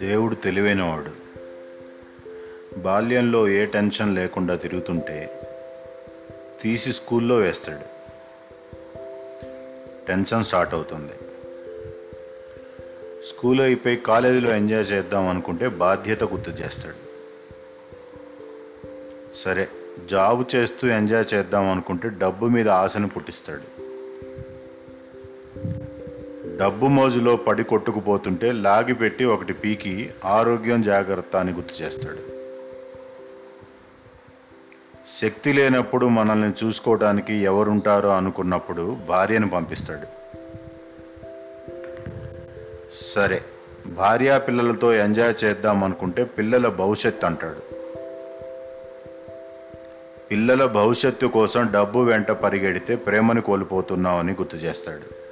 దేవుడు తెలివైనవాడు. బాల్యంలో ఏ టెన్షన్ లేకుండా తిరుగుతుంటే తీసి స్కూల్లో వేస్తాడు. టెన్షన్ స్టార్ట్ అవుతుంది. స్కూల్ అయిపోయి కాలేజీలో ఎంజాయ్ చేద్దాం అనుకుంటే బాధ్యత గుర్తు చేస్తాడు. సరే జాబ్ చేస్తూ ఎంజాయ్ చేద్దాం అనుకుంటే డబ్బు మీద ఆశను పుట్టిస్తాడు. డబ్బు మోజులో పడి కొట్టుకుపోతుంటే లాగిపెట్టి ఒకటి పీకి ఆరోగ్యం జాగ్రత్త అని గుర్తు చేస్తాడు. శక్తి లేనప్పుడు మనల్ని చూసుకోవడానికి ఎవరుంటారో అనుకున్నప్పుడు భార్యను పంపిస్తాడు. సరే భార్యా పిల్లలతో ఎంజాయ్ చేద్దాం అనుకుంటే పిల్లల భవిష్యత్తు అంటాడు. పిల్లల భవిష్యత్తు కోసం డబ్బు వెంట పరిగెడితే ప్రేమని కోల్పోతున్నామని గుర్తు చేస్తాడు.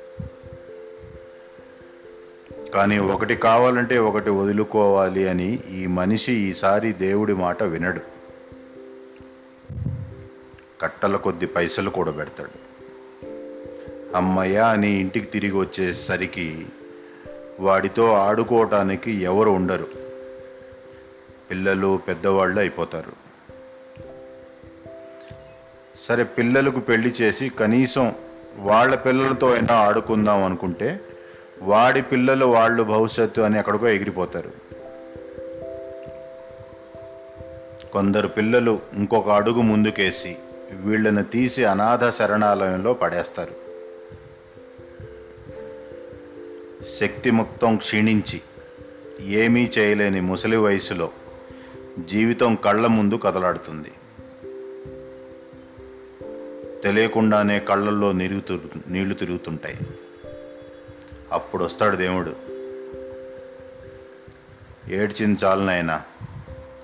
కానీ ఒకటి కావాలంటే ఒకటి వదులుకోవాలి అని ఈ మనిషి ఈసారి దేవుడి మాట వినడు. కట్టల కొద్ది పైసలు కూడా పెడతాడు. అమ్మయ్య అని ఇంటికి తిరిగి వచ్చేసరికి వాడితో ఆడుకోవటానికి ఎవరు ఉండరు. పిల్లలు పెద్దవాళ్ళు అయిపోతారు. సరే పిల్లలకు పెళ్ళి చేసి కనీసం వాళ్ళ పిల్లలతో అయినా ఆడుకుందాం అనుకుంటే వాడి పిల్లలు వాళ్ళు భవిష్యత్తు అని ఎక్కడికో ఎగిరిపోతారు. కొందరు పిల్లలు ఇంకొక అడుగు ముందుకేసి వీళ్ళని తీసి అనాథ శరణాలయంలో పడేస్తారు. శక్తి మొత్తం క్షీణించి ఏమీ చేయలేని ముసలి వయసులో జీవితం కళ్ళ ముందు కదలాడుతుంది. తెలియకుండానే కళ్ళల్లో నిరుగుతు నీళ్ళు తిరుగుతుంటాయి. అప్పుడు వస్తాడు దేవుడు. ఏడ్చింది చాలు నాయనా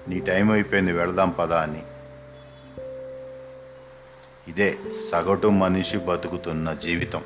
నీ టైం అయిపోయింది వెళదాం పదా అని. ఇదే సగటు మనిషి బతుకుతున్న జీవితం.